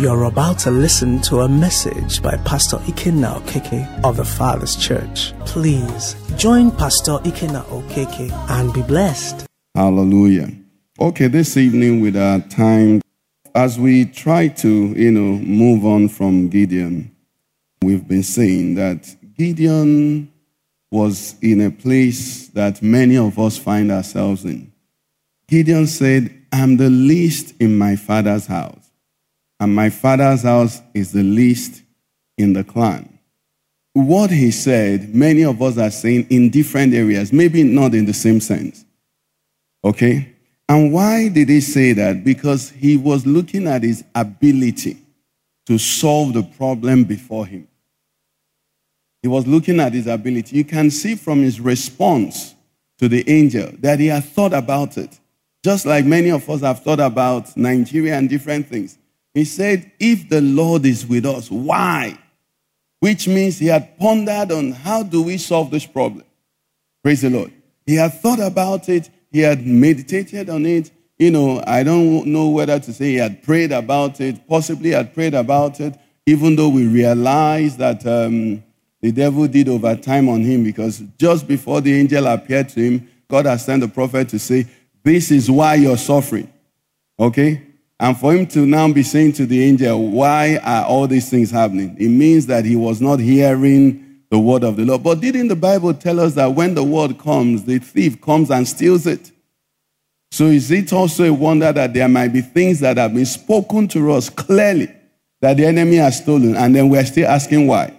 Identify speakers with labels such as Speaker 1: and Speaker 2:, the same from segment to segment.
Speaker 1: You're about to listen to a message by Pastor Ikenna Okeke of the Father's Church. Please join Pastor Ikenna Okeke and be blessed.
Speaker 2: Hallelujah. Okay, this evening with our time, as we try to, you know, move on from Gideon, we've been saying that Gideon was in a place that many of us find ourselves in. Gideon said, I'm the least in my father's house, and my father's house is the least in the clan. What he said, many of us are saying in different areas, maybe not in the same sense. Okay? And why did he say that? Because he was looking at his ability to solve the problem before him. He was looking at his ability. You can see from his response to the angel that he had thought about it. Just like many of us have thought about Nigeria and different things. He said, If the Lord is with us, why? Which means he had pondered on how do we solve this problem. Praise the Lord. He had thought about it, he had meditated on it. You know, I don't know whether to say he had prayed about it, possibly had prayed about it, even though we realize that um, the devil did over time on him because just before the angel appeared to him, God has sent the prophet to say, This is why you're suffering. Okay? And for him to now be saying to the angel, Why are all these things happening? It means that he was not hearing the word of the Lord. But didn't the Bible tell us that when the word comes, the thief comes and steals it? So is it also a wonder that there might be things that have been spoken to us clearly that the enemy has stolen, and then we're still asking why?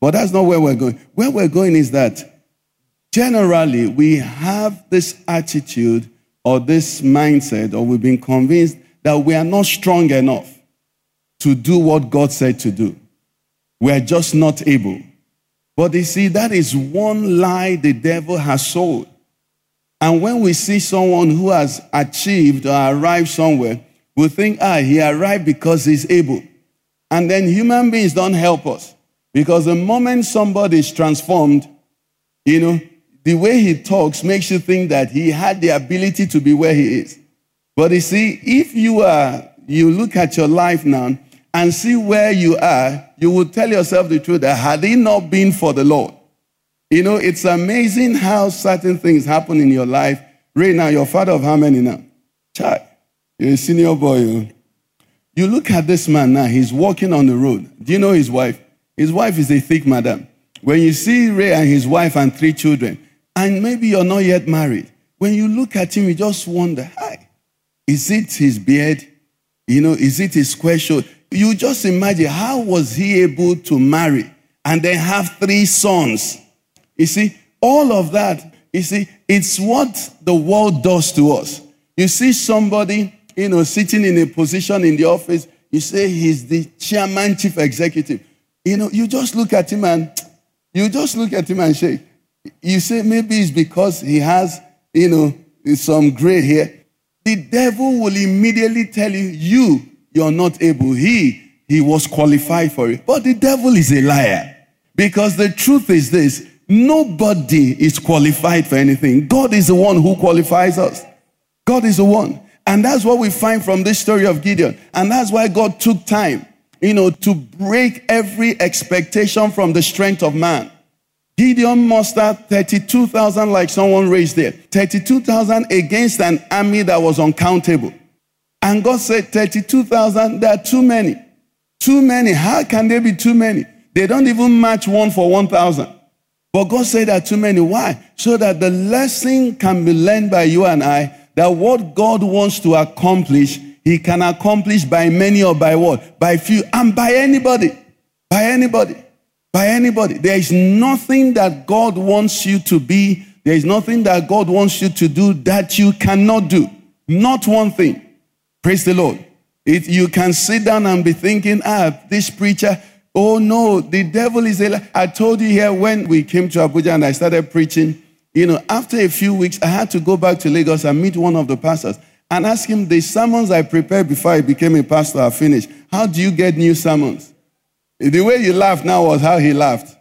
Speaker 2: But that's not where we're going. Where we're going is that generally we have this attitude or this mindset, or we've been convinced that we are not strong enough to do what God said to do. We are just not able. But you see, that is one lie the devil has sold. And when we see someone who has achieved or arrived somewhere, we think, ah, he arrived because he's able. And then human beings don't help us. Because the moment somebody is transformed, you know, the way he talks makes you think that he had the ability to be where he is. But you see, if you are, you look at your life now and see where you are, you will tell yourself the truth that had it not been for the Lord, you know, it's amazing how certain things happen in your life. Right now, your father of how many now? Child, you're a senior boy. Oh. You look at this man now, he's walking on the road. Do you know his wife? His wife is a thick madam. When you see Ray and his wife and three children, and maybe you're not yet married, when you look at him, you just wonder, is it his beard? You know, is it his square shoulder? You just imagine how was he able to marry and then have three sons? You see, all of that, you see, it's what the world does to us. You see somebody, you know, sitting in a position in the office, you say he's the chairman, chief executive. You know, you just look at him and you just look at him and shake. You say maybe it's because he has, you know, some gray hair. The devil will immediately tell you, you, you're not able. He, he was qualified for it. But the devil is a liar. Because the truth is this, nobody is qualified for anything. God is the one who qualifies us. God is the one. And that's what we find from this story of Gideon. And that's why God took time you know, to break every expectation from the strength of man. Gideon mustered 32,000, like someone raised there, 32,000 against an army that was uncountable. And God said, 32,000, there are too many. Too many. How can there be too many? They don't even match one for 1,000. But God said there are too many. Why? So that the lesson can be learned by you and I that what God wants to accomplish he can accomplish by many or by what? By few and by anybody. By anybody. By anybody. There is nothing that God wants you to be. There is nothing that God wants you to do that you cannot do. Not one thing. Praise the Lord. It, you can sit down and be thinking, ah, this preacher, oh no, the devil is a I told you here when we came to Abuja and I started preaching, you know, after a few weeks, I had to go back to Lagos and meet one of the pastors and ask him, The sermons I prepared before I became a pastor are finished. How do you get new sermons? The way you laughed now was how he laughed.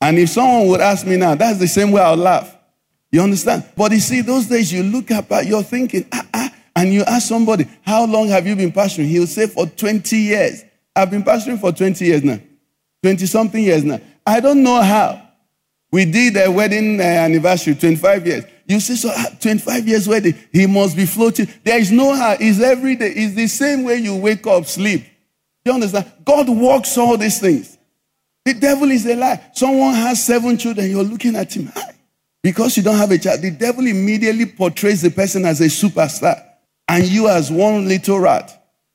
Speaker 2: And if someone would ask me now, that's the same way I'll laugh. You understand? But you see, those days you look up at, you're thinking, ah, ah, and you ask somebody, How long have you been pastoring? He'll say, For 20 years. I've been pastoring for 20 years now, 20 something years now. I don't know how. We did a wedding uh, anniversary, 25 years. You see, so ah, 25 years wedding, he must be floating. There is no how. It's every day. It's the same way you wake up, sleep. You understand? God works all these things. The devil is a lie. Someone has seven children, you're looking at him. Because you don't have a child, the devil immediately portrays the person as a superstar and you as one little rat.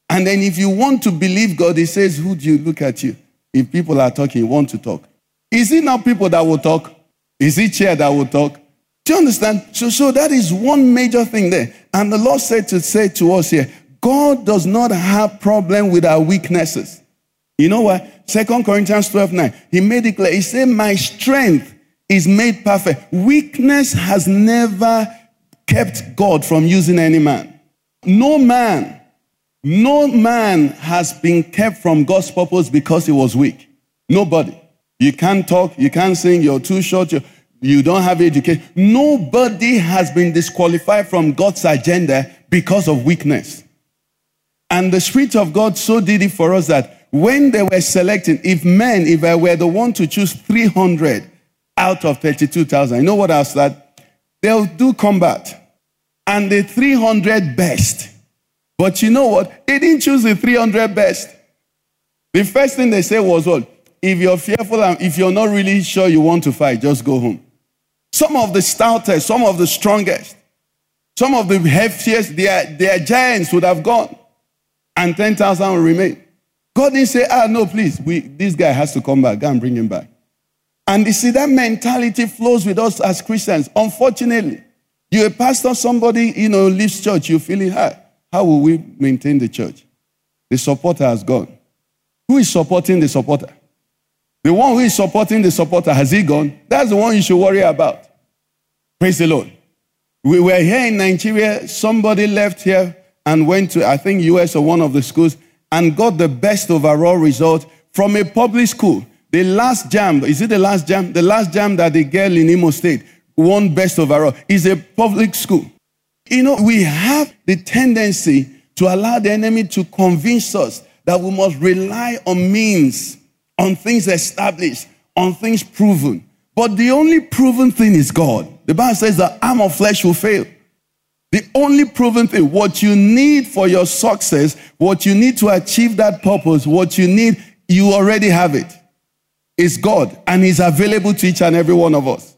Speaker 2: And then if you want to believe God, he says, Who do you look at you? If people are talking, want to talk. Is it not people that will talk? Is it chair that will talk? Do you understand? So, so that is one major thing there. And the Lord said to say to us here, God does not have problem with our weaknesses. You know what? Second Corinthians 12, 9. He made it clear. He said, My strength is made perfect. Weakness has never kept God from using any man. No man, no man has been kept from God's purpose because he was weak. Nobody. You can't talk, you can't sing, you're too short, you're, you don't have education. Nobody has been disqualified from God's agenda because of weakness. And the Spirit of God so did it for us that when they were selecting, if men, if I were the one to choose 300 out of 32,000, you know what I'll start? They'll do combat. And the 300 best. But you know what? They didn't choose the 300 best. The first thing they said was what? If you're fearful and if you're not really sure you want to fight, just go home. Some of the stoutest, some of the strongest, some of the heftiest, their, their giants would have gone, and 10,000 will remain. God didn't say, ah, no, please, we, this guy has to come back. Go and bring him back. And you see, that mentality flows with us as Christians. Unfortunately, you're a pastor, somebody, you know, leaves church, you feel it hard. How will we maintain the church? The supporter has gone. Who is supporting the supporter? The one who is supporting the supporter, has he gone? That's the one you should worry about. Praise the Lord. We were here in Nigeria. Somebody left here and went to, I think, US or one of the schools and got the best overall result from a public school. The last JAMB, is it the last JAMB? The last JAMB that the girl in Imo State won best overall is a public school. You know, we have the tendency to allow the enemy to convince us that we must rely on means on things established, on things proven. But the only proven thing is God. The Bible says the arm of flesh will fail. The only proven thing, what you need for your success, what you need to achieve that purpose, what you need, you already have it. Is God, and He's available to each and every one of us.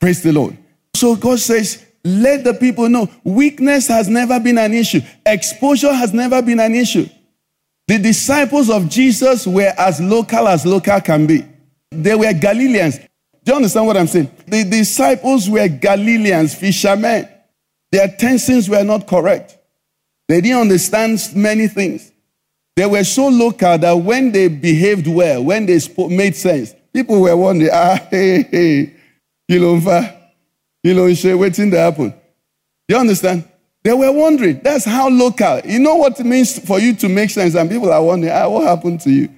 Speaker 2: Praise the Lord. So God says, let the people know weakness has never been an issue, exposure has never been an issue. The disciples of Jesus were as local as local can be. They were Galileans. Do you understand what I'm saying? The disciples were Galileans, fishermen. Their tensions were not correct. They didn't understand many things. They were so local that when they behaved well, when they spoke, made sense, people were wondering, ah, hey, hey, you know, waiting to happen. You understand? They were wondering. That's how local. You know what it means for you to make sense, and people are wondering, ah, what happened to you?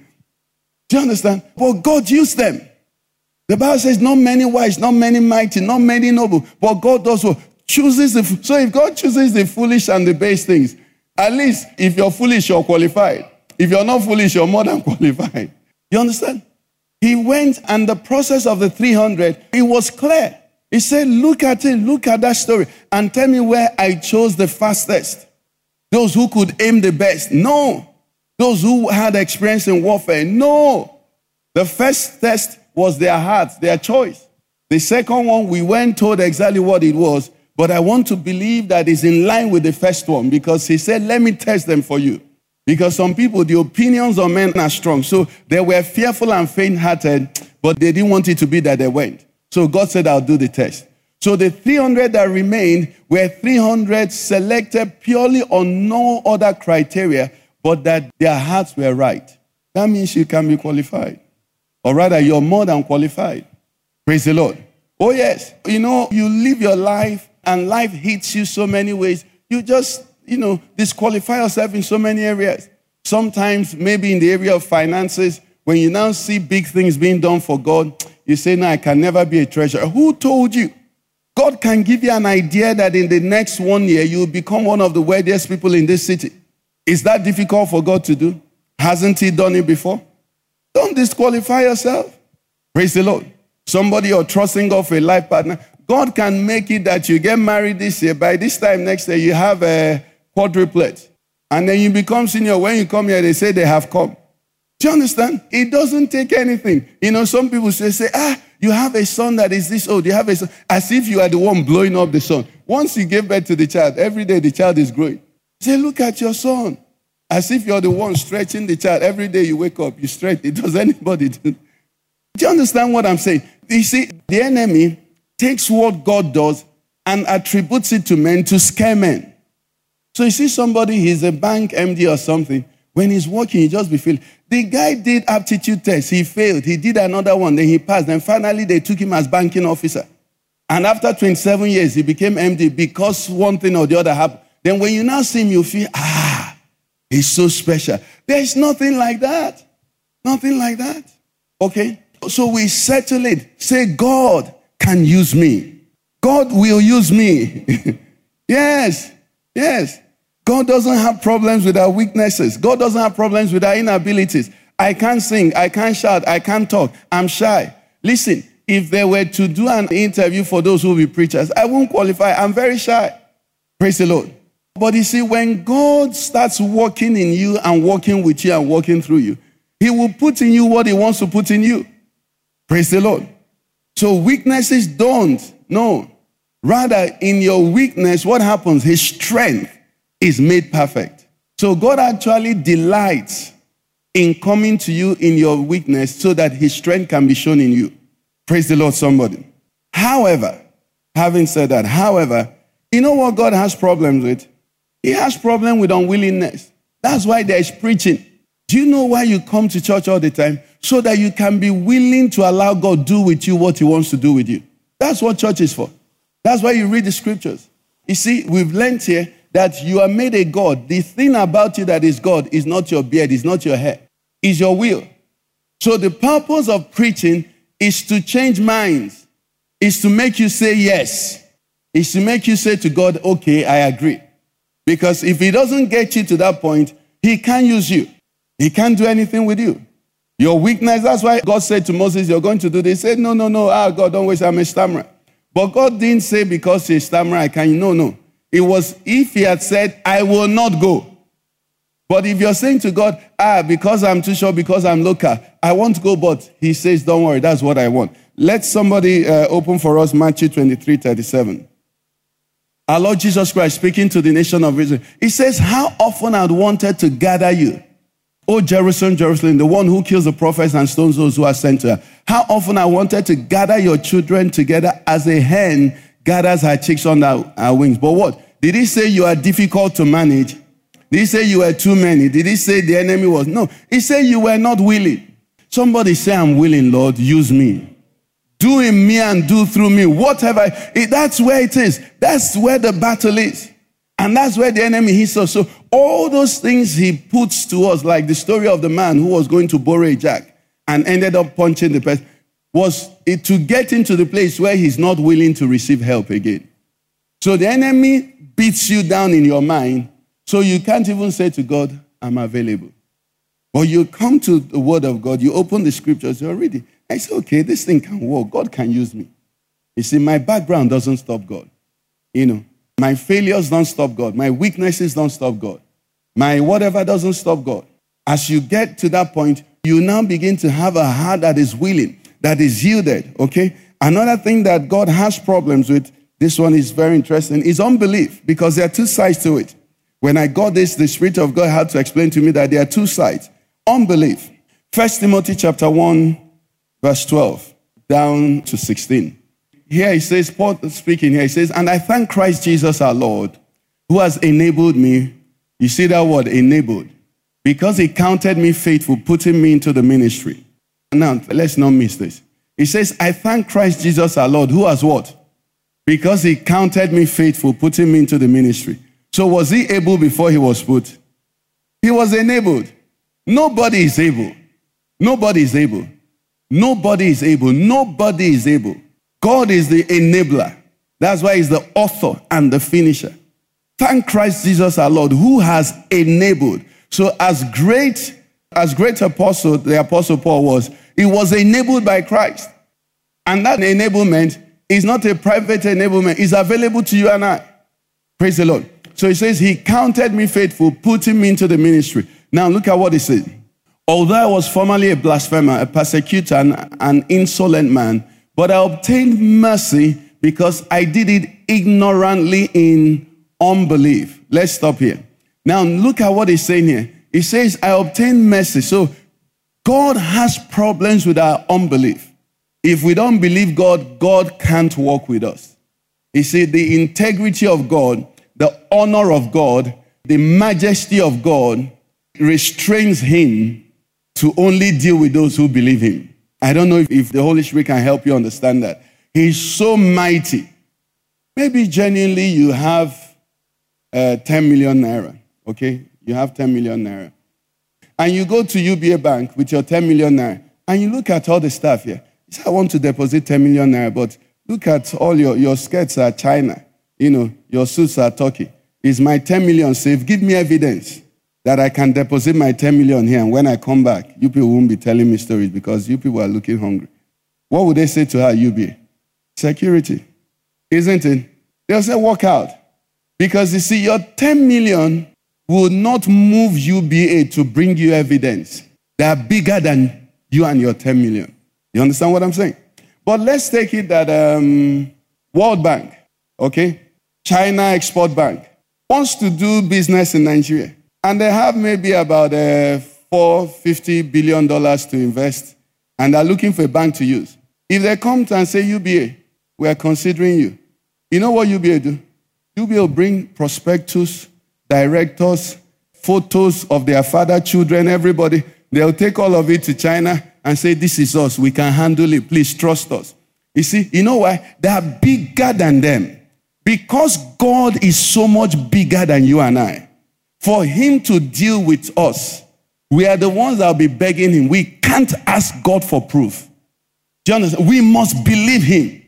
Speaker 2: Do you understand? But God used them. The Bible says, not many wise, not many mighty, not many noble, but God also chooses the. So if God chooses the foolish and the base things, at least if you're foolish, you're qualified. If you're not foolish, you're more than qualified. You understand? He went, and the process of the 300, it was clear. He said, Look at it, look at that story, and tell me where I chose the fastest. Those who could aim the best. No. Those who had experience in warfare. No. The first test was their hearts, their choice. The second one, we weren't told exactly what it was, but I want to believe that is in line with the first one because he said, Let me test them for you. Because some people, the opinions of men are strong. So they were fearful and faint hearted, but they didn't want it to be that they went. So God said, I'll do the test. So the 300 that remained were 300 selected purely on no other criteria, but that their hearts were right. That means you can be qualified. Or rather, you're more than qualified. Praise the Lord. Oh, yes. You know, you live your life and life hits you so many ways. You just, you know, disqualify yourself in so many areas. Sometimes, maybe in the area of finances, when you now see big things being done for God, you say, No, I can never be a treasurer. Who told you? God can give you an idea that in the next one year you will become one of the wealthiest people in this city. Is that difficult for God to do? Hasn't he done it before? Don't disqualify yourself. Praise the Lord. Somebody you're trusting God for a life partner. God can make it that you get married this year. By this time next year, you have a quadruplet. And then you become senior. When you come here, they say they have come. Do you understand? It doesn't take anything. You know, some people say, say, ah, you have a son that is this old. You have a son. As if you are the one blowing up the son. Once you give birth to the child, every day the child is growing. Say, look at your son. As if you're the one stretching the child. Every day you wake up, you stretch. It does anybody do? Do you understand what I'm saying? You see, the enemy takes what God does and attributes it to men to scare men. So you see somebody, he's a bank MD or something. When he's working, he just be feeling. The guy did aptitude test. He failed. He did another one. Then he passed. Then finally, they took him as banking officer. And after 27 years, he became MD because one thing or the other happened. Then when you now see him, you feel, ah, he's so special. There's nothing like that. Nothing like that. Okay? So we settle it. Say, God can use me. God will use me. yes. Yes. God doesn't have problems with our weaknesses. God doesn't have problems with our inabilities. I can't sing. I can't shout. I can't talk. I'm shy. Listen, if they were to do an interview for those who will be preachers, I won't qualify. I'm very shy. Praise the Lord. But you see, when God starts working in you and working with you and working through you, He will put in you what He wants to put in you. Praise the Lord. So weaknesses don't. No. Rather, in your weakness, what happens? His strength is made perfect. So God actually delights in coming to you in your weakness so that his strength can be shown in you. Praise the Lord, somebody. However, having said that, however, you know what God has problems with? He has problem with unwillingness. That's why there is preaching. Do you know why you come to church all the time? So that you can be willing to allow God do with you what he wants to do with you. That's what church is for. That's why you read the scriptures. You see, we've learned here that you are made a God. The thing about you that is God is not your beard, is not your hair, is your will. So the purpose of preaching is to change minds, is to make you say yes, is to make you say to God, okay, I agree. Because if he doesn't get you to that point, he can't use you. He can't do anything with you. Your weakness, that's why God said to Moses, You're going to do this. He said, No, no, no. Ah, God, don't waste. I'm a stammerer. But God didn't say because he's stammerer, I can. No, no. It was if he had said, I will not go. But if you're saying to God, ah, because I'm too short, because I'm local, I won't go, but he says, don't worry, that's what I want. Let somebody uh, open for us Matthew 23 37. Our Lord Jesus Christ speaking to the nation of Israel. He says, How often I'd wanted to gather you. O Jerusalem, Jerusalem, the one who kills the prophets and stones those who are sent to her. How often I wanted to gather your children together as a hen gathers her chicks under her wings. But what? Did he say you are difficult to manage? Did he say you were too many? Did he say the enemy was? No. He said you were not willing. Somebody say, I'm willing, Lord, use me. Do in me and do through me. Whatever. That's where it is. That's where the battle is. And that's where the enemy hits us. So all those things he puts to us, like the story of the man who was going to borrow a jack and ended up punching the person was it to get into the place where he's not willing to receive help again. So the enemy beats you down in your mind, so you can't even say to God, I'm available. But you come to the word of God, you open the scriptures, you're reading. I say, okay, this thing can work. God can use me. You see, my background doesn't stop God. You know, my failures don't stop God. My weaknesses don't stop God. My whatever doesn't stop God. As you get to that point, you now begin to have a heart that is willing that is yielded. Okay. Another thing that God has problems with, this one is very interesting, is unbelief because there are two sides to it. When I got this, the Spirit of God had to explain to me that there are two sides. Unbelief. First Timothy chapter 1, verse 12 down to 16. Here he says, Paul speaking here, he says, And I thank Christ Jesus our Lord, who has enabled me. You see that word, enabled. Because he counted me faithful, putting me into the ministry. Now, let's not miss this. He says, I thank Christ Jesus our Lord, who has what? Because he counted me faithful, putting me into the ministry. So was he able before he was put? He was enabled. Nobody is able. Nobody is able. Nobody is able. Nobody is able. God is the enabler. That's why he's the author and the finisher. Thank Christ Jesus our Lord, who has enabled. So, as great as great apostle the apostle Paul was, he was enabled by Christ. And that enablement is not a private enablement, it's available to you and I. Praise the Lord. So he says, He counted me faithful, putting me into the ministry. Now look at what he said. Although I was formerly a blasphemer, a persecutor, and an insolent man, but I obtained mercy because I did it ignorantly in unbelief. Let's stop here. Now look at what he's saying here. He says, I obtained mercy. So God has problems with our unbelief. If we don't believe God, God can't walk with us. You see, the integrity of God, the honor of God, the majesty of God restrains him to only deal with those who believe him. I don't know if, if the Holy Spirit can help you understand that. He's so mighty. Maybe genuinely you have uh, 10 million naira, okay? You have 10 million naira. And you go to UBA Bank with your 10 million naira, and you look at all the stuff here. You say, I want to deposit 10 million naira, but look at all your, your skirts are China. You know, your suits are Turkey. Is my 10 million safe? Give me evidence that I can deposit my 10 million here, and when I come back, you people won't be telling me stories because you people are looking hungry. What would they say to her, UBA? Security. Isn't it? They'll say, walk out. Because you see, your 10 million will not move UBA to bring you evidence. They are bigger than you and your 10 million. You understand what I'm saying? But let's take it that um, World Bank, okay, China Export Bank, wants to do business in Nigeria. And they have maybe about uh, $450 billion to invest, and they're looking for a bank to use. If they come to and say, UBA, we are considering you, you know what UBA do? UBA will bring prospectus, directors, photos of their father, children, everybody. They'll take all of it to China and say, This is us. We can handle it. Please trust us. You see, you know why? They are bigger than them. Because God is so much bigger than you and I. For him to deal with us, we are the ones that will be begging him. We can't ask God for proof. Do you understand? We must believe him.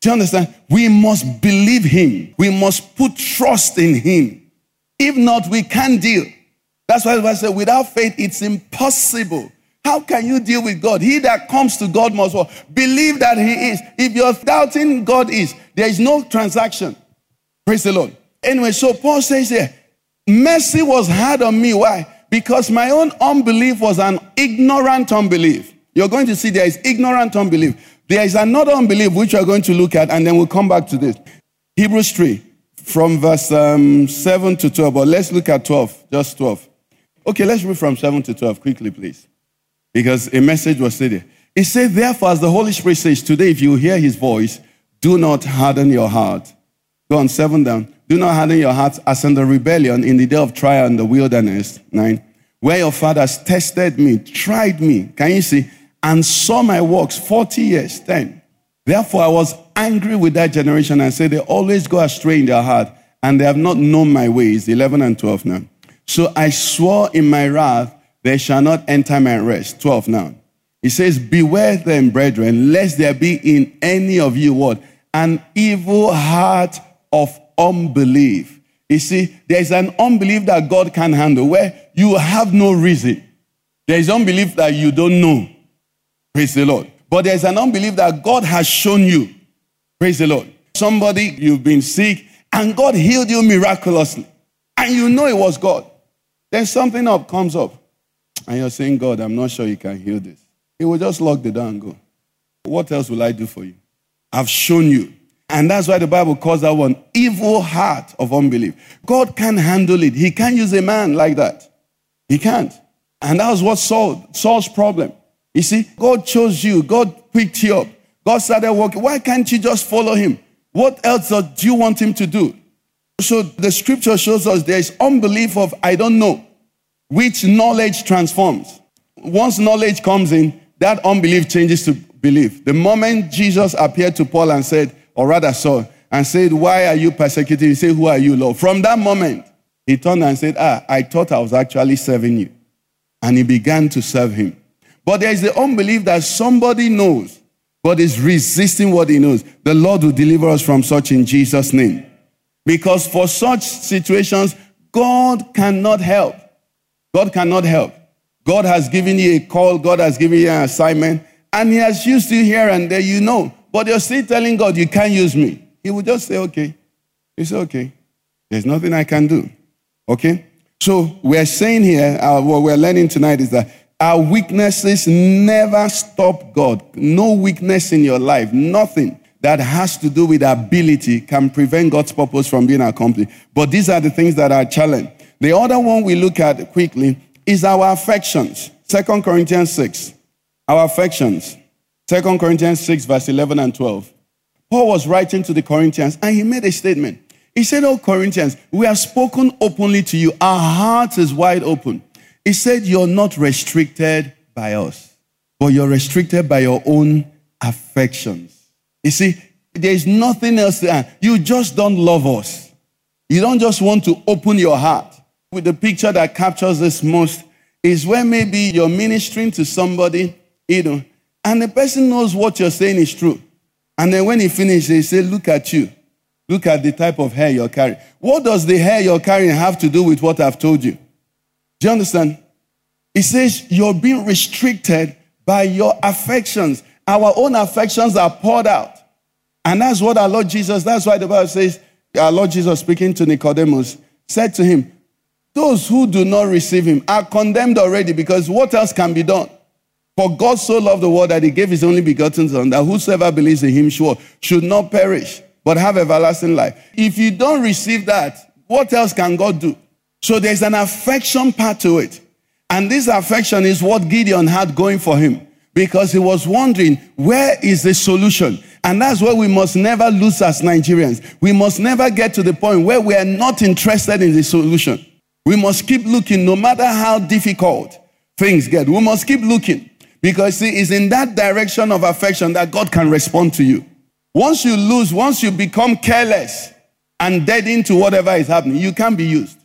Speaker 2: Do you understand? We must believe him. We must put trust in him. If not, we can't deal. That's why I said, without faith, it's impossible. How can you deal with God? He that comes to God must believe that He is. If you're doubting God is, there is no transaction. Praise the Lord. Anyway, so Paul says here, Mercy was hard on me. Why? Because my own unbelief was an ignorant unbelief. You're going to see there is ignorant unbelief. There is another unbelief which we're going to look at, and then we'll come back to this. Hebrews 3, from verse um, 7 to 12. But let's look at 12, just 12. Okay, let's read from 7 to 12 quickly, please. Because a message was said there. It said, Therefore, as the Holy Spirit says, Today, if you hear his voice, do not harden your heart. Go on, 7 down. Do not harden your hearts as in the rebellion in the day of trial in the wilderness. Nine. Where your fathers tested me, tried me. Can you see? And saw my works 40 years. 10. Therefore, I was angry with that generation and said, They always go astray in their heart, and they have not known my ways. 11 and 12 now. So I swore in my wrath, they shall not enter my rest. 12 now. He says, Beware them, brethren, lest there be in any of you what? An evil heart of unbelief. You see, there's an unbelief that God can handle where you have no reason. There is unbelief that you don't know. Praise the Lord. But there's an unbelief that God has shown you. Praise the Lord. Somebody, you've been sick, and God healed you miraculously. And you know it was God. Then something up comes up. And you're saying, God, I'm not sure you can heal this. He will just lock the door and go. What else will I do for you? I've shown you. And that's why the Bible calls that one evil heart of unbelief. God can't handle it. He can't use a man like that. He can't. And that was what Saul, Saul's problem. You see, God chose you. God picked you up. God started working. Why can't you just follow him? What else do you want him to do? So the scripture shows us there is unbelief of I don't know, which knowledge transforms. Once knowledge comes in, that unbelief changes to belief. The moment Jesus appeared to Paul and said, or rather Saul, and said, Why are you persecuting? He said, Who are you, Lord? From that moment, he turned and said, Ah, I thought I was actually serving you. And he began to serve him. But there is the unbelief that somebody knows, but is resisting what he knows. The Lord will deliver us from such in Jesus' name. Because for such situations, God cannot help. God cannot help. God has given you a call, God has given you an assignment, and He has used you here and there, you know. But you're still telling God, You can't use me. He will just say, Okay. he It's okay. There's nothing I can do. Okay? So we're saying here, uh, what we're learning tonight is that our weaknesses never stop God. No weakness in your life, nothing that has to do with ability can prevent God's purpose from being accomplished. But these are the things that are challenged. The other one we look at quickly is our affections. Second Corinthians 6. Our affections. Second Corinthians 6, verse 11 and 12. Paul was writing to the Corinthians and he made a statement. He said, Oh, Corinthians, we have spoken openly to you. Our heart is wide open. He said, You're not restricted by us, but you're restricted by your own affections. You see, there's nothing else. There. You just don't love us. You don't just want to open your heart. With the picture that captures this most is where maybe you're ministering to somebody, you know, and the person knows what you're saying is true. And then when he finishes, they say, Look at you. Look at the type of hair you're carrying. What does the hair you're carrying have to do with what I've told you? Do you understand? It says you're being restricted by your affections. Our own affections are poured out. And that's what our Lord Jesus, that's why the Bible says, our Lord Jesus speaking to Nicodemus, said to him, Those who do not receive him are condemned already because what else can be done? For God so loved the world that he gave his only begotten Son, that whosoever believes in him should, should not perish, but have everlasting life. If you don't receive that, what else can God do? So there's an affection part to it. And this affection is what Gideon had going for him because he was wondering, where is the solution? And that's where we must never lose as Nigerians. We must never get to the point where we are not interested in the solution. We must keep looking no matter how difficult things get. We must keep looking because see, it's in that direction of affection that God can respond to you. Once you lose, once you become careless and dead into whatever is happening, you can't be used.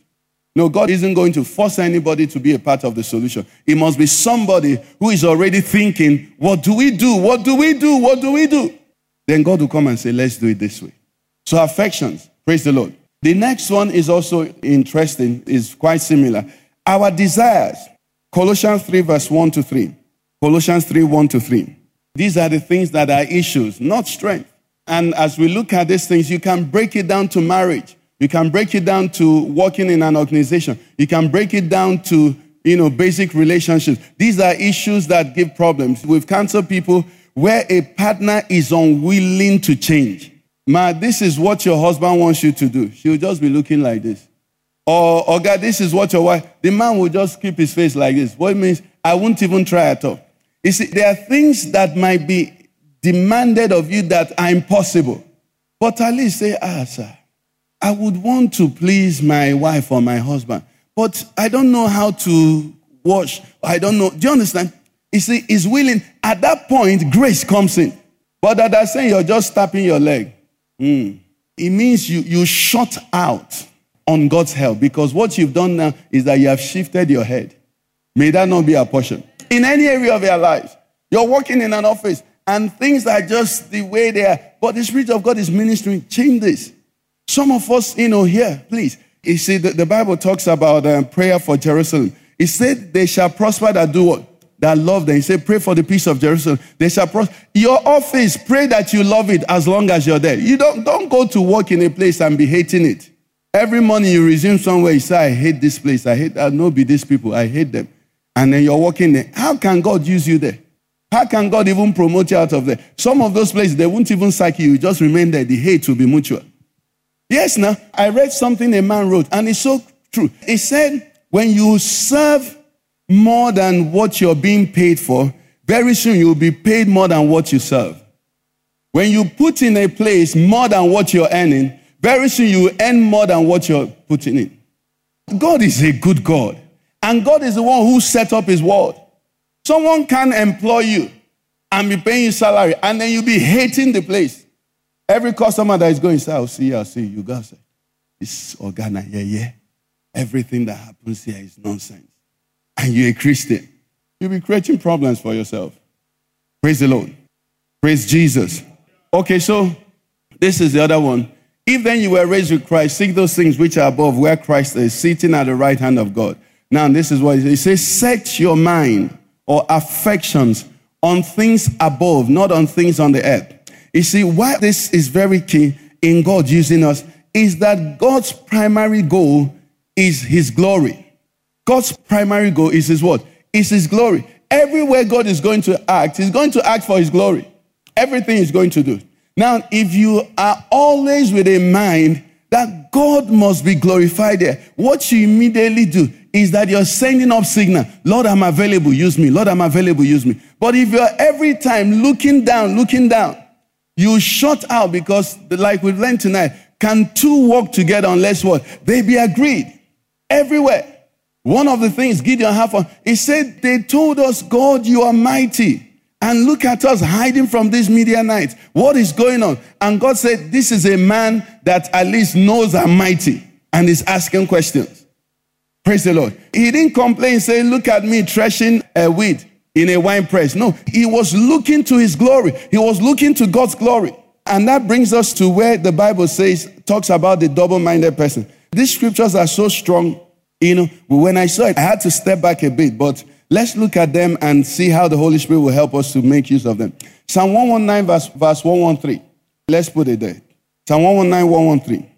Speaker 2: No, God isn't going to force anybody to be a part of the solution. It must be somebody who is already thinking, what do we do? What do we do? What do we do? Then God will come and say, let's do it this way. So affections, praise the Lord. The next one is also interesting, is quite similar. Our desires. Colossians 3, verse 1 to 3. Colossians 3, 1 to 3. These are the things that are issues, not strength. And as we look at these things, you can break it down to marriage. You can break it down to working in an organization. You can break it down to, you know, basic relationships. These are issues that give problems. We've counseled people where a partner is unwilling to change. Ma, this is what your husband wants you to do. She'll just be looking like this. Or, oh God, this is what your wife, the man will just keep his face like this. What it means, I won't even try at all. You see, there are things that might be demanded of you that are impossible. But at least say, ah, sir, I would want to please my wife or my husband, but I don't know how to wash. I don't know. Do you understand? You see, he's willing. At that point, grace comes in. But that saying you're just tapping your leg. Mm. It means you, you shut out on God's help because what you've done now is that you have shifted your head. May that not be a portion. In any area of your life, you're working in an office and things are just the way they are. But the Spirit of God is ministering. Change this. Some of us, you know, here, please. You see, the, the Bible talks about um, prayer for Jerusalem. It said, they shall prosper that do what? That love them. He said, pray for the peace of Jerusalem. They shall prosper. Your office, pray that you love it as long as you're there. You don't, don't go to work in a place and be hating it. Every morning you resume somewhere, you say, I hate this place. I hate, I know be these people. I hate them. And then you're working there. How can God use you there? How can God even promote you out of there? Some of those places, they won't even sack you. You just remain there. The hate will be mutual. Yes, now, I read something a man wrote, and it's so true. He said, when you serve more than what you're being paid for, very soon you'll be paid more than what you serve. When you put in a place more than what you're earning, very soon you will earn more than what you're putting in. God is a good God, and God is the one who set up His world. Someone can employ you and be paying you salary, and then you'll be hating the place. Every customer that is going, say, I'll see you, I'll see you. You guys say, it's Organa, yeah, yeah. Everything that happens here is nonsense. And you're a Christian. You'll be creating problems for yourself. Praise the Lord. Praise Jesus. Okay, so this is the other one. If then you were raised with Christ, seek those things which are above, where Christ is, sitting at the right hand of God. Now, this is what it says set your mind or affections on things above, not on things on the earth. You see, why this is very key in God using us is that God's primary goal is His glory. God's primary goal is His what? Is His glory. Everywhere God is going to act, He's going to act for His glory. Everything He's going to do. Now, if you are always with a mind that God must be glorified there, what you immediately do is that you're sending up signal, Lord, I'm available, use me. Lord, I'm available, use me. But if you're every time looking down, looking down, you shut out because, like we've learned tonight, can two walk together unless what? They be agreed. Everywhere. One of the things Gideon had for, he said, they told us, God, you are mighty. And look at us hiding from these Midianites. What is going on? And God said, This is a man that at least knows I'm mighty and is asking questions. Praise the Lord. He didn't complain, saying, Look at me threshing a wheat in a wine press. No, he was looking to his glory. He was looking to God's glory. And that brings us to where the Bible says, talks about the double minded person. These scriptures are so strong. You know, when I saw it, I had to step back a bit, but Let's look at them and see how the Holy Spirit will help us to make use of them. Psalm 119, verse, verse 113. Let's put it there. Psalm 119, 113.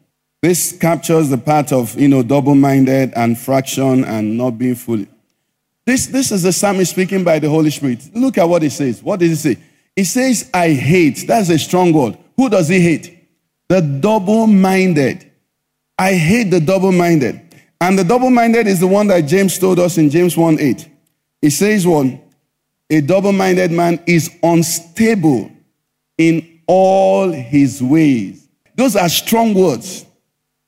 Speaker 2: This captures the part of, you know, double-minded and fraction and not being fully. This, this is the psalmist speaking by the Holy Spirit. Look at what he says. What does he say? He says, I hate. That's a strong word. Who does he hate? The double-minded. I hate the double-minded. And the double-minded is the one that James told us in James 1 8. It says one, a double-minded man is unstable in all his ways. Those are strong words.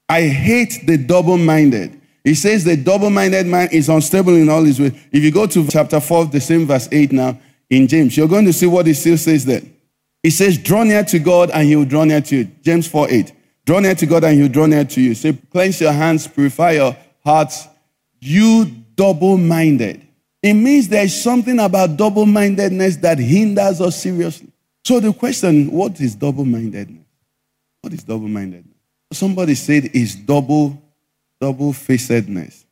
Speaker 2: I hate the double-minded. He says the double-minded man is unstable in all his ways. If you go to chapter 4, the same verse 8 now in James, you're going to see what he still says there. He says, draw near to God and he will draw near to you. James 4, 8. Draw near to God and he will draw near to you. Say, cleanse your hands, purify your hearts, you double-minded. It means there is something about double mindedness that hinders us seriously. So the question what is double mindedness? What is double mindedness? Somebody said it's double, double facedness.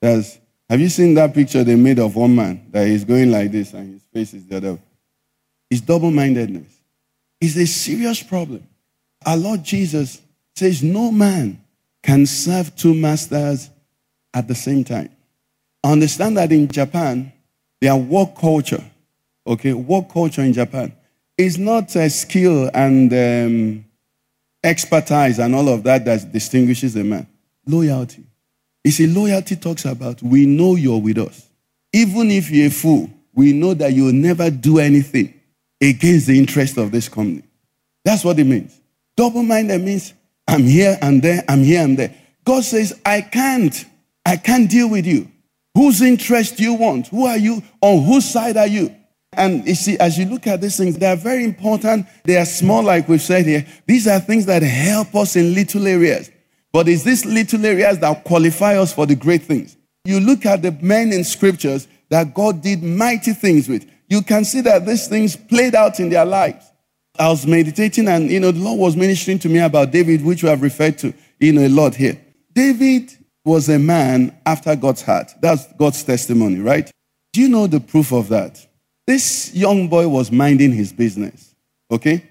Speaker 2: There's, have you seen that picture they made of one man that is going like this and his face is the other? It's double mindedness. It's a serious problem. Our Lord Jesus says no man can serve two masters at the same time understand that in Japan, their work culture, okay, work culture in Japan is not a skill and um, expertise and all of that that distinguishes a man. Loyalty. You see, loyalty talks about we know you're with us. Even if you're a fool, we know that you'll never do anything against the interest of this company. That's what it means. Double minded means I'm here and there, I'm here and there. God says, I can't, I can't deal with you. Whose interest do you want? Who are you? On whose side are you? And you see, as you look at these things, they are very important. They are small, like we've said here. These are things that help us in little areas. But it's these little areas that qualify us for the great things. You look at the men in scriptures that God did mighty things with. You can see that these things played out in their lives. I was meditating and, you know, the Lord was ministering to me about David, which we have referred to, you know, a lot here. David was a man after God's heart. That's God's testimony, right? Do you know the proof of that? This young boy was minding his business, okay?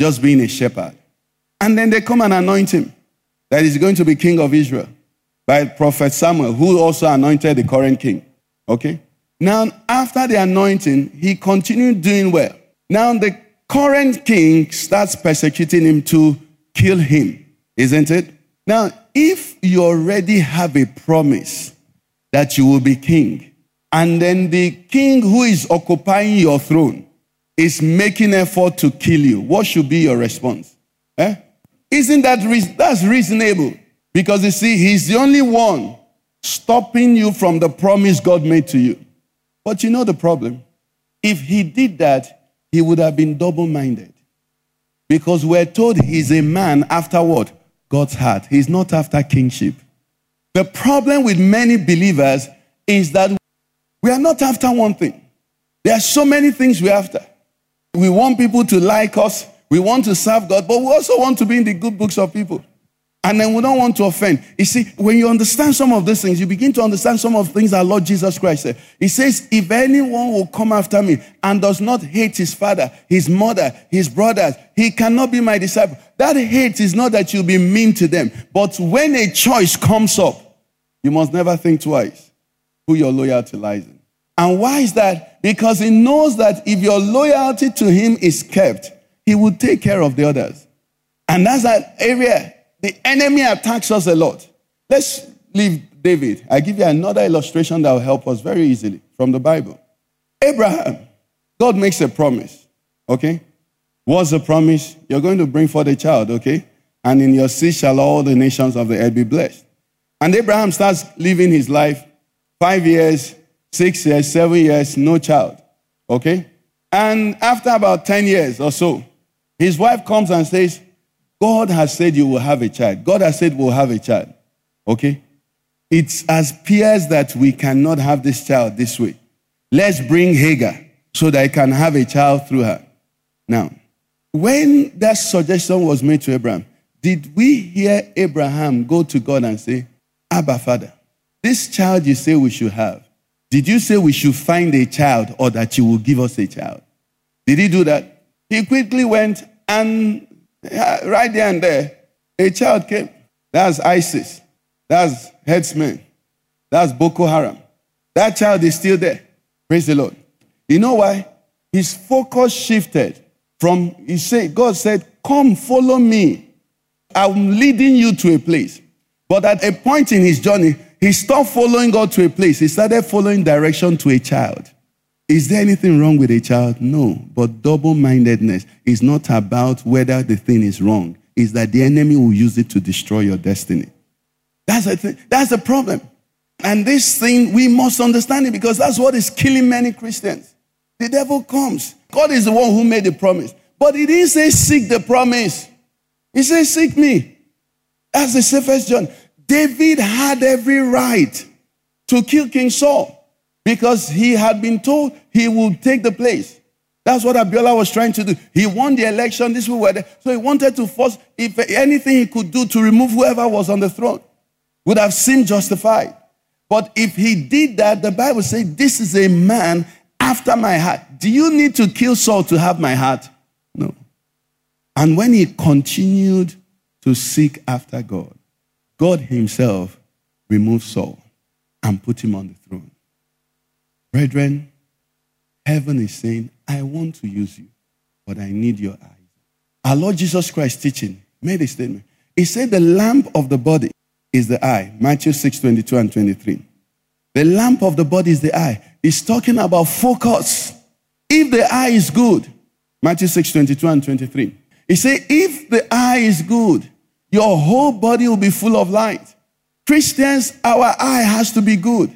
Speaker 2: Just being a shepherd. And then they come and anoint him that he's going to be king of Israel by Prophet Samuel, who also anointed the current king, okay? Now, after the anointing, he continued doing well. Now, the current king starts persecuting him to kill him, isn't it? Now, if you already have a promise that you will be king, and then the king who is occupying your throne is making effort to kill you, what should be your response? Eh? Isn't that re- that's reasonable? Because you see, he's the only one stopping you from the promise God made to you. But you know the problem? If he did that, he would have been double minded. Because we're told he's a man after what? God's heart. He's not after kingship. The problem with many believers is that we are not after one thing. There are so many things we're after. We want people to like us. We want to serve God, but we also want to be in the good books of people. And then we don't want to offend. You see, when you understand some of these things, you begin to understand some of the things our Lord Jesus Christ said. He says, If anyone will come after me and does not hate his father, his mother, his brothers, he cannot be my disciple. That hate is not that you'll be mean to them, but when a choice comes up, you must never think twice who your loyalty lies in. And why is that? Because he knows that if your loyalty to him is kept, he will take care of the others. And that's an area the enemy attacks us a lot. Let's leave David. I give you another illustration that will help us very easily from the Bible. Abraham, God makes a promise. Okay? What's the promise? You're going to bring forth a child, okay? And in your seed shall all the nations of the earth be blessed. And Abraham starts living his life five years, six years, seven years, no child. Okay? And after about 10 years or so, his wife comes and says, God has said you will have a child. God has said we'll have a child. Okay? It's as peers that we cannot have this child this way. Let's bring Hagar so that I can have a child through her. Now, when that suggestion was made to Abraham, did we hear Abraham go to God and say, Abba, Father, this child you say we should have, did you say we should find a child or that you will give us a child? Did he do that? He quickly went and uh, right there and there, a child came. That's ISIS. That's headsmen. That's Boko Haram. That child is still there. Praise the Lord. You know why? His focus shifted from, he said, God said, Come, follow me. I'm leading you to a place. But at a point in his journey, he stopped following God to a place. He started following direction to a child. Is there anything wrong with a child? No. But double mindedness is not about whether the thing is wrong, it's that the enemy will use it to destroy your destiny. That's thing. That's a problem. And this thing, we must understand it because that's what is killing many Christians. The devil comes. God is the one who made the promise. But he didn't say seek the promise. He said seek me. That's the safest John. David had every right to kill King Saul because he had been told he would take the place. That's what Abiola was trying to do. He won the election. This was where, so he wanted to force if anything he could do to remove whoever was on the throne would have seemed justified. But if he did that, the Bible says, This is a man after my heart. Do you need to kill Saul to have my heart? No. And when he continued to seek after God, God himself removed Saul and put him on the throne. Brethren, heaven is saying, I want to use you, but I need your eyes. Our Lord Jesus Christ teaching made a statement. He said, The lamp of the body is the eye. Matthew 6 22 and 23. The lamp of the body is the eye. He's talking about focus. If the eye is good, Matthew 6 22 and 23. He said, If the eye is good, your whole body will be full of light. Christians, our eye has to be good.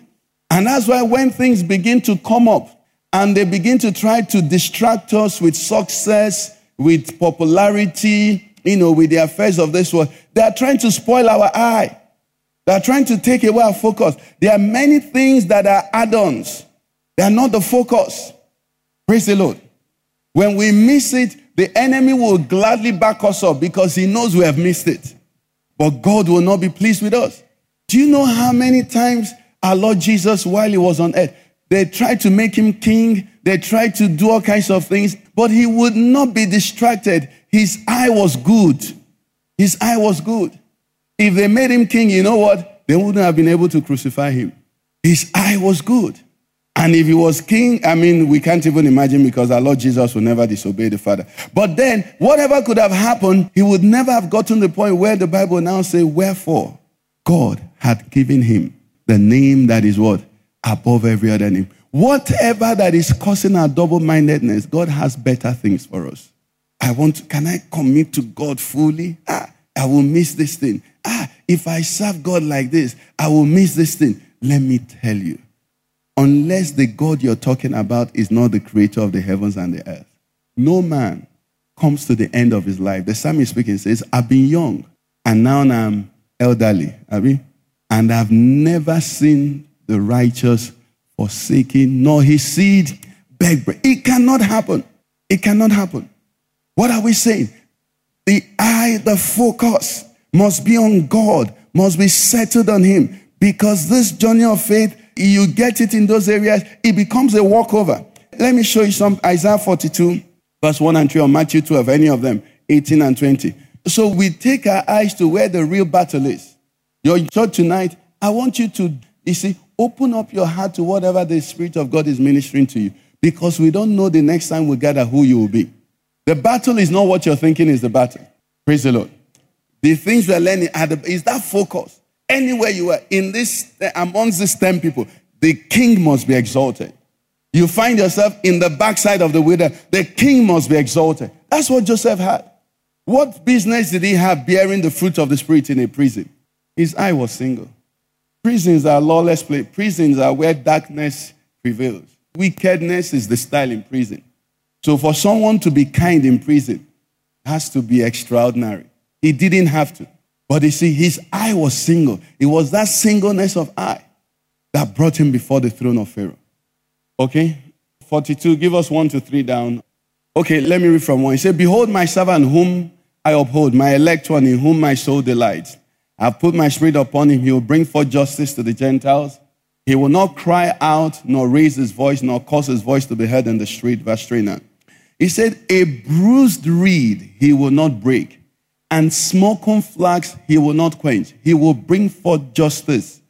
Speaker 2: And that's why when things begin to come up and they begin to try to distract us with success, with popularity, you know, with the affairs of this world, they are trying to spoil our eye. They are trying to take away our focus. There are many things that are add ons, they are not the focus. Praise the Lord. When we miss it, the enemy will gladly back us up because he knows we have missed it. But God will not be pleased with us. Do you know how many times our Lord Jesus, while he was on earth, they tried to make him king. They tried to do all kinds of things, but he would not be distracted. His eye was good. His eye was good. If they made him king, you know what? They wouldn't have been able to crucify him. His eye was good. And if he was king, I mean, we can't even imagine because our Lord Jesus will never disobey the Father. But then, whatever could have happened, he would never have gotten the point where the Bible now says, Wherefore God had given him the name that is what? Above every other name. Whatever that is causing our double mindedness, God has better things for us. I want to, can I commit to God fully? Ah, I will miss this thing. Ah, if I serve God like this, I will miss this thing. Let me tell you, unless the God you're talking about is not the creator of the heavens and the earth, no man comes to the end of his life. The psalmist speaking says, I've been young and now I'm elderly. I mean, and I've never seen the righteous forsaken, nor his seed beg bread. It cannot happen. It cannot happen. What are we saying? The eye, the focus must be on God, must be settled on Him. Because this journey of faith, you get it in those areas, it becomes a walkover. Let me show you some Isaiah 42, verse 1 and 3, or Matthew 12, any of them, 18 and 20. So we take our eyes to where the real battle is. Your church tonight, I want you to, you see, open up your heart to whatever the Spirit of God is ministering to you. Because we don't know the next time we gather who you will be. The battle is not what you're thinking is the battle. Praise the Lord. The things we're learning are the, is that focus. Anywhere you are in this, amongst these 10 people, the king must be exalted. You find yourself in the backside of the widow, the king must be exalted. That's what Joseph had. What business did he have bearing the fruit of the Spirit in a prison? His eye was single. Prisons are lawless place. Prisons are where darkness prevails. Wickedness is the style in prison. So for someone to be kind in prison has to be extraordinary. He didn't have to. But you see, his eye was single. It was that singleness of eye that brought him before the throne of Pharaoh. Okay? 42, give us 1 to 3 down. Okay, let me read from 1. He said, Behold my servant whom I uphold, my elect one in whom my soul delights. I've put my spirit upon him. He will bring forth justice to the Gentiles. He will not cry out, nor raise his voice, nor cause his voice to be heard in the street. Verse 3 He said, A bruised reed he will not break, and smoking flax he will not quench. He will bring forth justice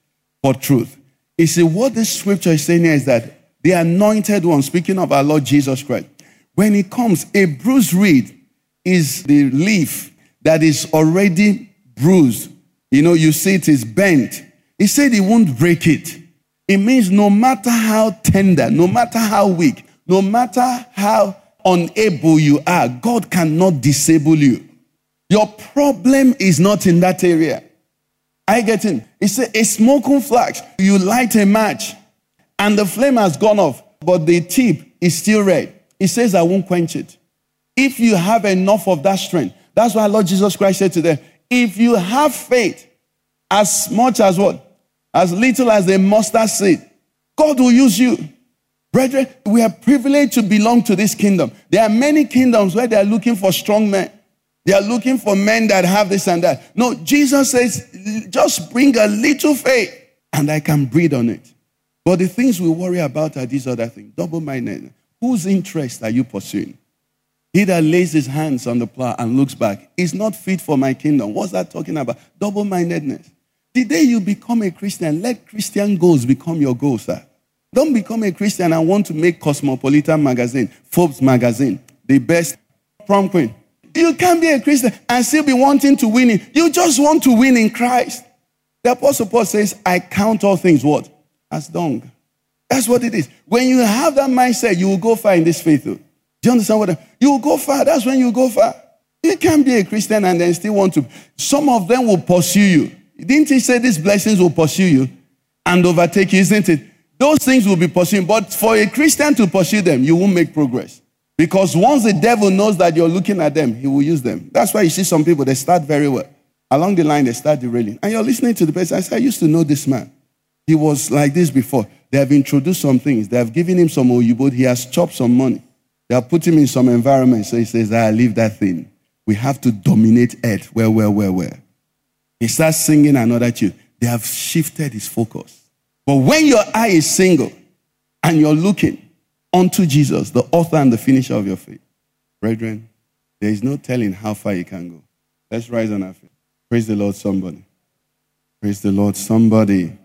Speaker 2: for truth. You see, what this scripture is saying here is that the anointed one, speaking of our Lord Jesus Christ, when he comes, a bruised reed is the leaf that is already bruised. You know, you see it is bent. He said he won't break it. It means no matter how tender, no matter how weak, no matter how unable you are, God cannot disable you. Your problem is not in that area. I get in. It's said, a smoking flax, you light a match and the flame has gone off, but the tip is still red. It says, I won't quench it. If you have enough of that strength, that's why Lord Jesus Christ said to them, if you have faith as much as what? as little as a mustard seed, God will use you. Brethren, we are privileged to belong to this kingdom. There are many kingdoms where they are looking for strong men. They are looking for men that have this and that. No, Jesus says, just bring a little faith and I can breathe on it. But the things we worry about are these other things. Double minded. Whose interest are you pursuing? He that lays his hands on the plow and looks back is not fit for my kingdom. What's that talking about? Double mindedness. The day you become a Christian, let Christian goals become your goals, sir. Don't become a Christian and want to make Cosmopolitan magazine, Forbes magazine, the best prom queen. You can't be a Christian and still be wanting to win it. You just want to win in Christ. The Apostle Paul says, I count all things what? As dung. That's what it is. When you have that mindset, you will go far in this faith. Do you understand what? I, mean? you will go far. That's when you go far. You can't be a Christian and then still want to. Some of them will pursue you. Didn't he say these blessings will pursue you and overtake you, isn't it? Those things will be pursuing. But for a Christian to pursue them, you won't make progress. Because once the devil knows that you're looking at them, he will use them. That's why you see some people, they start very well. Along the line, they start derailing. And you're listening to the person. I said, I used to know this man. He was like this before. They have introduced some things. They have given him some Oyubo. He has chopped some money. They have put him in some environment. So he says, I leave that thing. We have to dominate earth. Where, where, where, where? He starts singing another tune. They have shifted his focus. But when your eye is single and you're looking unto Jesus, the author and the finisher of your faith, brethren, there is no telling how far you can go. Let's rise on our feet. Praise the Lord, somebody. Praise the Lord, somebody.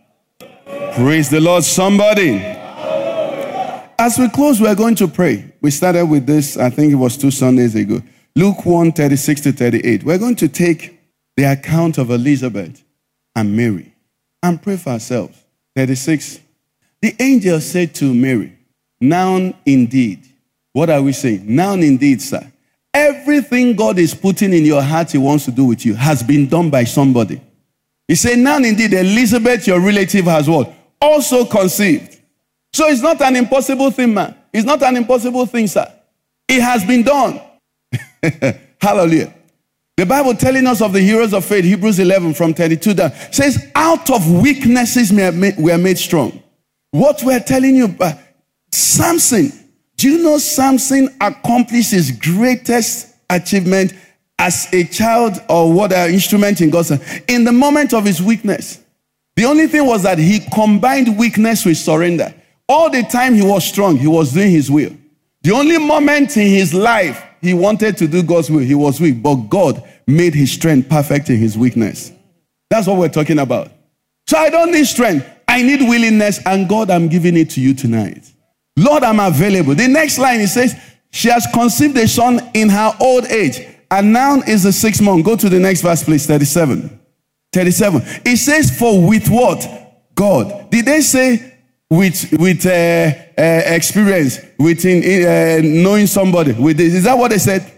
Speaker 2: Praise the Lord, somebody. As we close, we're going to pray. We started with this, I think it was two Sundays ago. Luke 1 36 to 38. We're going to take the account of Elizabeth and Mary and pray for ourselves. 36. The angel said to Mary, Now indeed, what are we saying? Now indeed, sir, everything God is putting in your heart He wants to do with you has been done by somebody. He said, Now indeed, Elizabeth, your relative, has what? Also conceived. So it's not an impossible thing, man. It's not an impossible thing, sir. It has been done. Hallelujah. The Bible telling us of the heroes of faith, Hebrews 11 from 32 down, says, out of weaknesses we are made, we are made strong. What we're telling you, uh, Samson, do you know Samson accomplished his greatest achievement as a child or what an instrument in God's hand. In the moment of his weakness, the only thing was that he combined weakness with surrender. All the time he was strong, he was doing his will. The only moment in his life he wanted to do God's will, he was weak, but God made his strength perfect in his weakness. That's what we're talking about. So I don't need strength, I need willingness, and God, I'm giving it to you tonight. Lord, I'm available. The next line he says, She has conceived a son in her old age, and now is the sixth month. Go to the next verse, please, 37. 37. It says, For with what? God. Did they say with with uh, uh, experience, with uh, knowing somebody? With this? Is that what they said?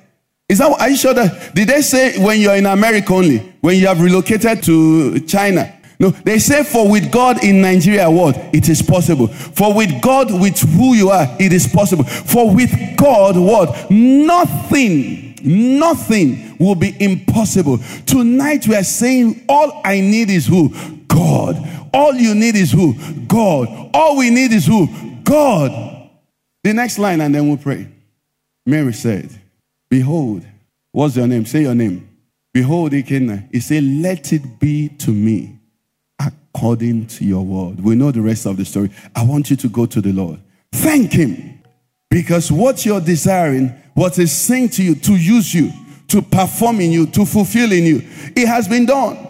Speaker 2: Is that? Are you sure that? Did they say when you're in America only? When you have relocated to China? No, they say for with God in Nigeria, what? It is possible. For with God, with who you are, it is possible. For with God, what? Nothing, nothing will be impossible. Tonight we are saying all I need is who? God. All you need is who? God. All we need is who? God. The next line, and then we'll pray. Mary said, Behold, what's your name? Say your name. Behold, Ikenna. He said, Let it be to me according to your word. We know the rest of the story. I want you to go to the Lord. Thank Him because what you're desiring, what is saying to you, to use you, to perform in you, to fulfill in you, it has been done.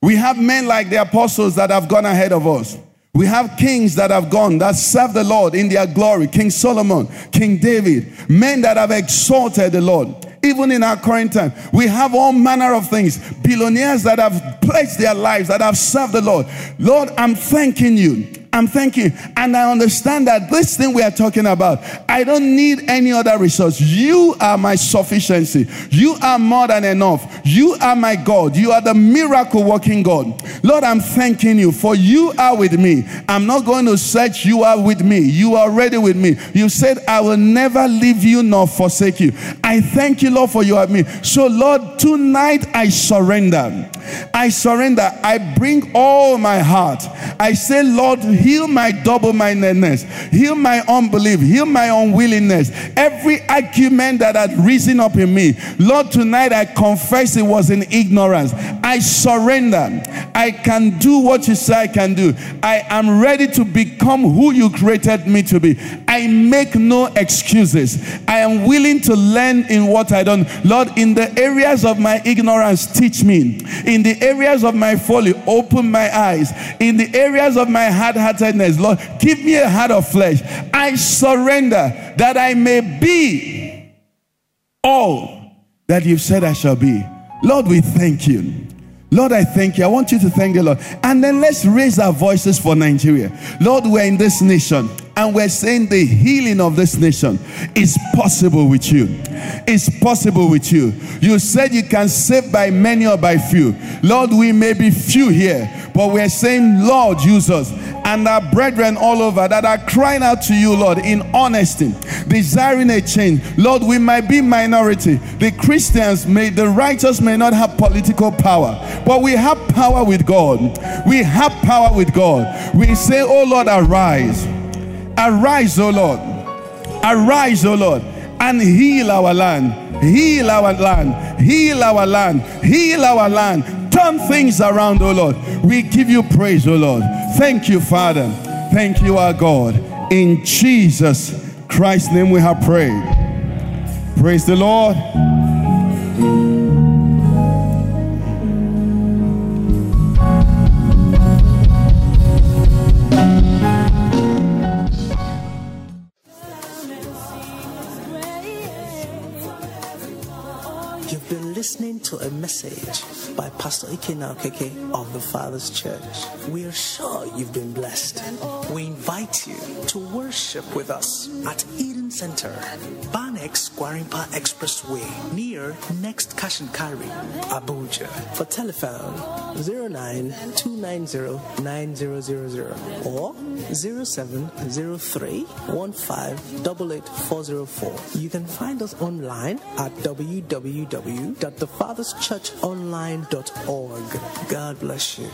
Speaker 2: We have men like the apostles that have gone ahead of us. We have kings that have gone that serve the Lord in their glory. King Solomon, King David, men that have exalted the Lord. Even in our current time, we have all manner of things. Billionaires that have pledged their lives, that have served the Lord. Lord, I'm thanking you I'm thanking. And I understand that this thing we are talking about, I don't need any other resource. You are my sufficiency. You are more than enough. You are my God. You are the miracle working God. Lord, I'm thanking you for you are with me. I'm not going to search. You are with me. You are ready with me. You said, I will never leave you nor forsake you. I thank you, Lord, for you are me. So, Lord, tonight I surrender. I surrender. I bring all my heart. I say, Lord, heal my double mindedness, heal my unbelief, heal my unwillingness. Every argument that had risen up in me, Lord, tonight I confess it was in ignorance. I surrender. I can do what you say I can do. I am ready to become who you created me to be. I make no excuses. I am willing to learn in what I don't. Lord, in the areas of my ignorance, teach me. In the areas of my folly, open my eyes. In the areas of my hard heartedness, Lord, give me a heart of flesh. I surrender that I may be all that you've said I shall be. Lord, we thank you. Lord, I thank you. I want you to thank the Lord. And then let's raise our voices for Nigeria. Lord, we're in this nation and we're saying the healing of this nation is possible with you. It's possible with you. You said you can save by many or by few. Lord, we may be few here, but we're saying, Lord, use us and our brethren all over that are crying out to you, Lord, in honesty, desiring a change. Lord, we might be minority. The Christians may, the righteous may not have political power, but we have power with God. We have power with God. We say, Oh Lord, arise. Arise, O Lord. Arise, O Lord, and heal our land. Heal our land. Heal our land. Heal our land turn things around, O Lord. We give you praise, O Lord. Thank you, Father. Thank you, our God. In Jesus Christ's name we have prayed. Praise the Lord.
Speaker 1: Listening to a message by Pastor Ikenna Okeke of the Father's Church. We are sure you've been blessed. We invite you to worship with us at Center, Banex Gwarimpa Expressway, near Next Carry, Abuja. For telephone 09290900 or 0703 You can find us online at www.thefatherschurchonline.org. God bless you.